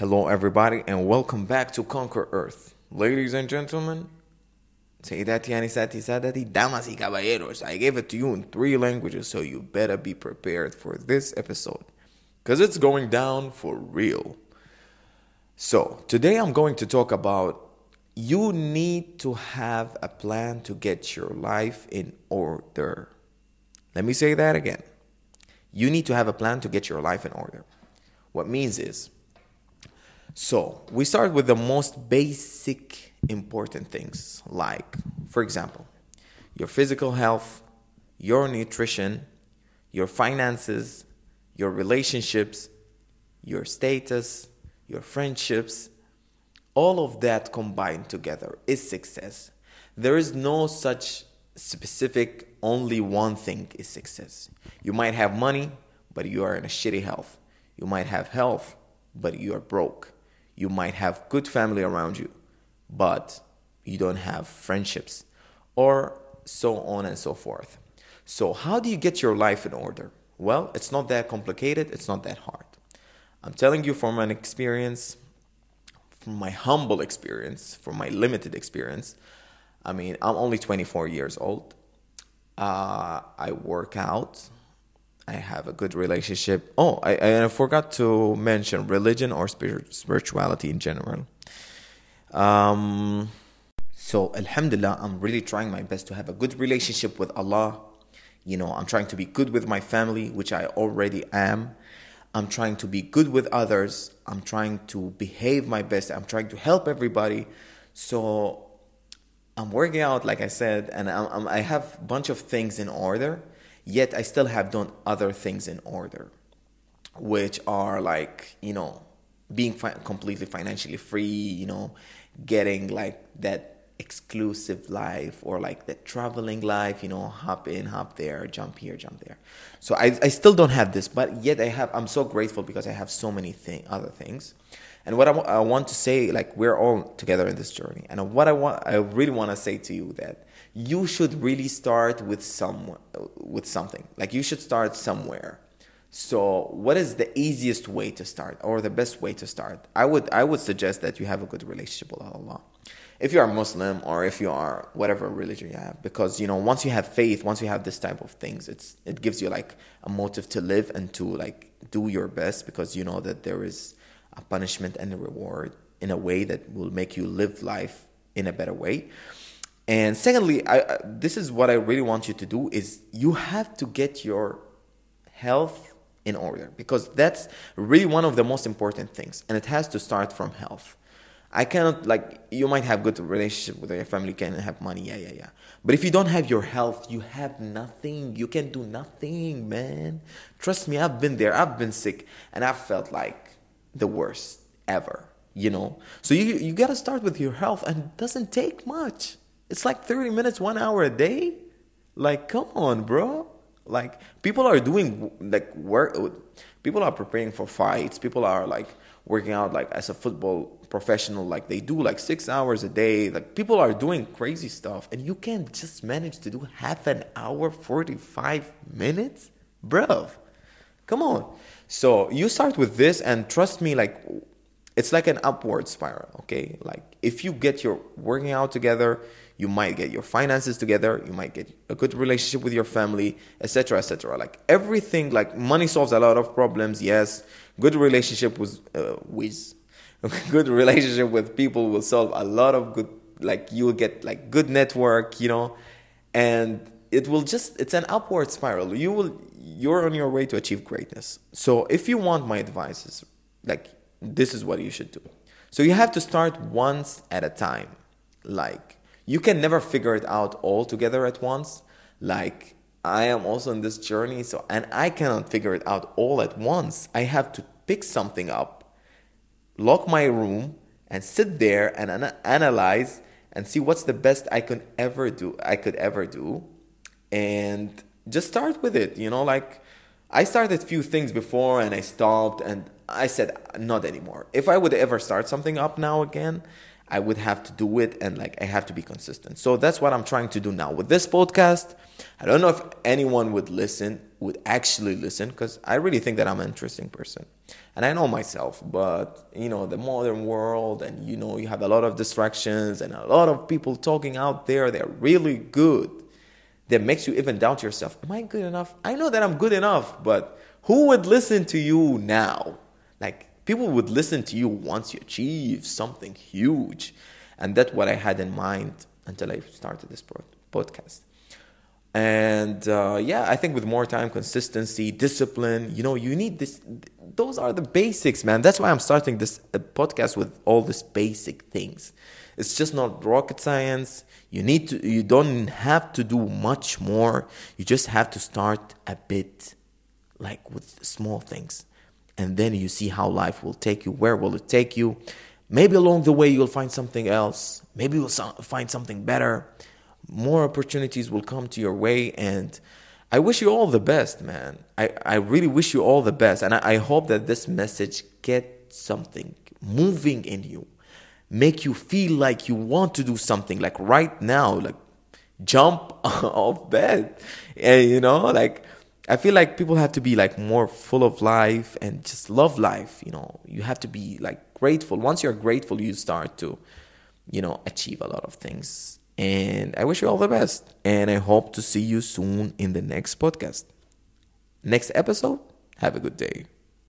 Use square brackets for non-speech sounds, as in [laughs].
Hello, everybody, and welcome back to Conquer Earth. Ladies and gentlemen, Sayyidati Anisati Sadati, Damas y Caballeros, I gave it to you in three languages, so you better be prepared for this episode. Because it's going down for real. So, today I'm going to talk about you need to have a plan to get your life in order. Let me say that again. You need to have a plan to get your life in order. What means is, so we start with the most basic important things, like, for example, your physical health, your nutrition, your finances, your relationships, your status, your friendships, all of that combined together is success. There is no such specific only one thing is success. You might have money, but you are in a shitty health. You might have health, but you are broke. You might have good family around you, but you don't have friendships, or so on and so forth. So, how do you get your life in order? Well, it's not that complicated, it's not that hard. I'm telling you from an experience, from my humble experience, from my limited experience. I mean, I'm only 24 years old. Uh, I work out. I have a good relationship. Oh, I, I forgot to mention religion or spirituality in general. Um, so, Alhamdulillah, I'm really trying my best to have a good relationship with Allah. You know, I'm trying to be good with my family, which I already am. I'm trying to be good with others. I'm trying to behave my best. I'm trying to help everybody. So, I'm working out, like I said, and I'm, I'm, i have a bunch of things in order, yet I still have done other things in order, which are like, you know, being fi- completely financially free, you know, getting like that exclusive life or like the traveling life, you know, hop in, hop there, jump here, jump there. So I, I still don't have this, but yet I have, I'm so grateful because I have so many thing, other things. And what I, w- I want to say, like we're all together in this journey. And what I want, I really want to say to you that you should really start with some, with something. Like you should start somewhere. So, what is the easiest way to start, or the best way to start? I would, I would suggest that you have a good relationship with Allah. If you are Muslim or if you are whatever religion you have, because you know once you have faith, once you have this type of things, it's it gives you like a motive to live and to like do your best because you know that there is a punishment and a reward in a way that will make you live life in a better way. And secondly, I, this is what I really want you to do is you have to get your health in order because that's really one of the most important things and it has to start from health. I cannot like you might have good relationship with your family, can have money, yeah, yeah, yeah. But if you don't have your health, you have nothing. You can do nothing, man. Trust me, I've been there. I've been sick, and I've felt like the worst ever, you know? So you, you gotta start with your health and it doesn't take much. It's like 30 minutes, one hour a day. Like, come on, bro. Like, people are doing, like, work, people are preparing for fights. People are, like, working out, like, as a football professional. Like, they do, like, six hours a day. Like, people are doing crazy stuff. And you can't just manage to do half an hour, 45 minutes? bro. come on. So you start with this, and trust me, like it's like an upward spiral. Okay, like if you get your working out together, you might get your finances together, you might get a good relationship with your family, etc., etc. Like everything, like money solves a lot of problems. Yes, good relationship with uh, with [laughs] good relationship with people will solve a lot of good. Like you will get like good network, you know, and it will just it's an upward spiral. You will you're on your way to achieve greatness. So if you want my advices, like this is what you should do. So you have to start once at a time. Like you can never figure it out all together at once. Like I am also in this journey, so and I cannot figure it out all at once. I have to pick something up, lock my room, and sit there and ana- analyze and see what's the best I could ever do. I could ever do, and just start with it. You know, like I started a few things before and I stopped and I said not anymore. If I would ever start something up now again, I would have to do it and like I have to be consistent. So that's what I'm trying to do now with this podcast. I don't know if anyone would listen, would actually listen, because I really think that I'm an interesting person. And I know myself, but you know, the modern world, and you know, you have a lot of distractions and a lot of people talking out there. They're really good. That makes you even doubt yourself. Am I good enough? I know that I'm good enough, but who would listen to you now? Like, people would listen to you once you achieve something huge. And that's what I had in mind until I started this podcast. And uh, yeah, I think with more time, consistency, discipline, you know, you need this. Those are the basics, man. That's why I'm starting this uh, podcast with all these basic things. It's just not rocket science. You need to. You don't have to do much more. You just have to start a bit, like with small things, and then you see how life will take you. Where will it take you? Maybe along the way you'll find something else. Maybe you'll find something better more opportunities will come to your way and I wish you all the best, man. I, I really wish you all the best. And I, I hope that this message get something moving in you. Make you feel like you want to do something like right now, like jump [laughs] off bed. And you know, like I feel like people have to be like more full of life and just love life. You know, you have to be like grateful. Once you're grateful, you start to, you know, achieve a lot of things and I wish you all the best. And I hope to see you soon in the next podcast. Next episode, have a good day.